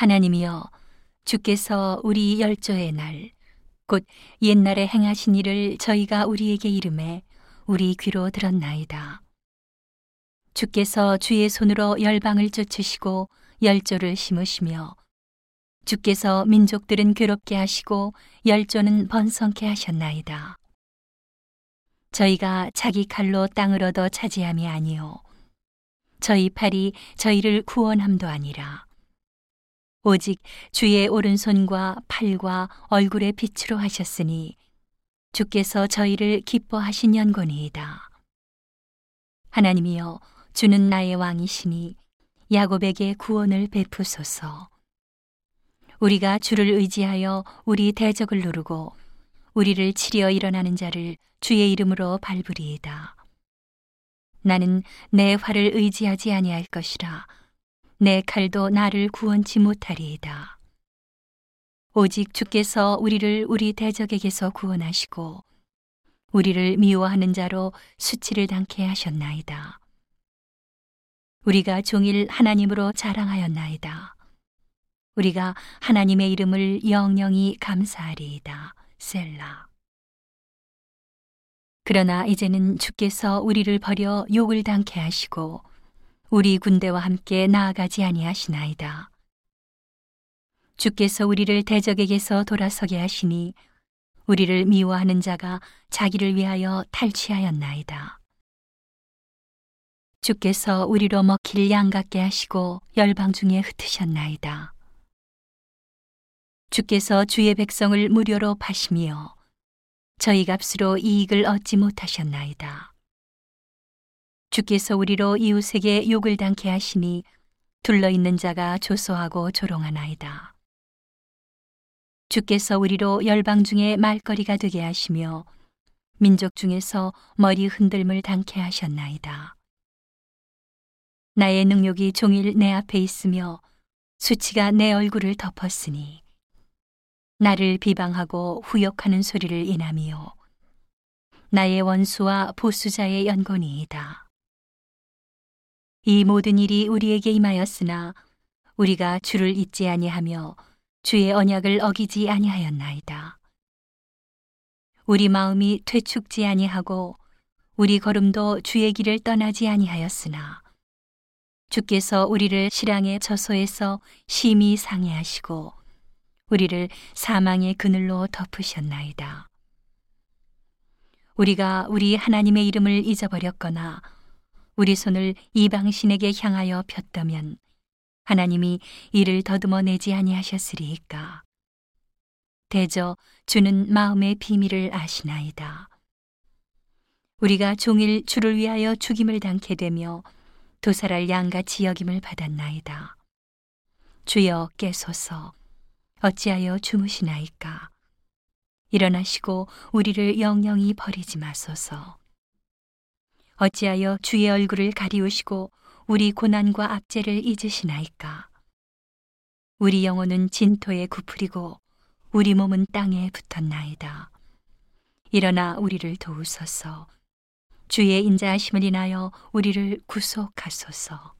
하나님이여 주께서 우리 열조의 날 곧 옛날에 행하신 일을 저희가 우리에게 이름해 우리 귀로 들었나이다. 주께서 주의 손으로 열방을 쫓으시고 열조를 심으시며 주께서 민족들은 괴롭게 하시고 열조는 번성케 하셨나이다. 저희가 자기 칼로 땅을 얻어 차지함이 아니요 저희 팔이 저희를 구원함도 아니라 오직 주의 오른손과 팔과 얼굴의 빛으로 하셨으니 주께서 저희를 기뻐하신 연고니이다. 하나님이여 주는 나의 왕이시니 야곱에게 구원을 베푸소서. 우리가 주를 의지하여 우리 대적을 누르고 우리를 치려 일어나는 자를 주의 이름으로 밟으리이다. 나는 내 활을 의지하지 아니할 것이라. 내 칼도 나를 구원치 못하리이다. 오직 주께서 우리를 우리 대적에게서 구원하시고 우리를 미워하는 자로 수치를 당케 하셨나이다. 우리가 종일 하나님으로 자랑하였나이다. 우리가 하나님의 이름을 영영히 감사하리이다. 셀라. 그러나 이제는 주께서 우리를 버려 욕을 당케 하시고 우리 군대와 함께 나아가지 아니하시나이다. 주께서 우리를 대적에게서 돌아서게 하시니 우리를 미워하는 자가 자기를 위하여 탈취하였나이다. 주께서 우리로 먹힐 양 같게 하시고 열방 중에 흩으셨나이다. 주께서 주의 백성을 무료로 파시며 저희 값으로 이익을 얻지 못하셨나이다. 주께서 우리로 이웃에게 욕을 당케 하시니 둘러 있는 자가 조소하고 조롱하나이다. 주께서 우리로 열방 중에 말거리가 되게 하시며 민족 중에서 머리 흔들물 당케 하셨나이다. 나의 능력이 종일 내 앞에 있으며 수치가 내 얼굴을 덮었으니 나를 비방하고 후욕하는 소리를 인하미요 나의 원수와 보수자의 연곤이이다. 이 모든 일이 우리에게 임하였으나 우리가 주를 잊지 아니하며 주의 언약을 어기지 아니하였나이다. 우리 마음이 퇴축지 아니하고 우리 걸음도 주의 길을 떠나지 아니하였으나 주께서 우리를 실랑의 저소에서 심히 상해하시고 우리를 사망의 그늘로 덮으셨나이다. 우리가 우리 하나님의 이름을 잊어버렸거나 우리 손을 이방신에게 향하여 폈다면 하나님이 이를 더듬어 내지 아니하셨으리이까. 대저 주는 마음의 비밀을 아시나이다. 우리가 종일 주를 위하여 죽임을 당케 되며 도살할 양같이 여김을 받았나이다. 주여 깨소서 어찌하여 주무시나이까. 일어나시고 우리를 영영히 버리지 마소서. 어찌하여 주의 얼굴을 가리우시고 우리 고난과 압제를 잊으시나이까? 우리 영혼은 진토에 굽으리고 우리 몸은 땅에 붙었나이다. 일어나 우리를 도우소서. 주의 인자하심을 인하여 우리를 구속하소서.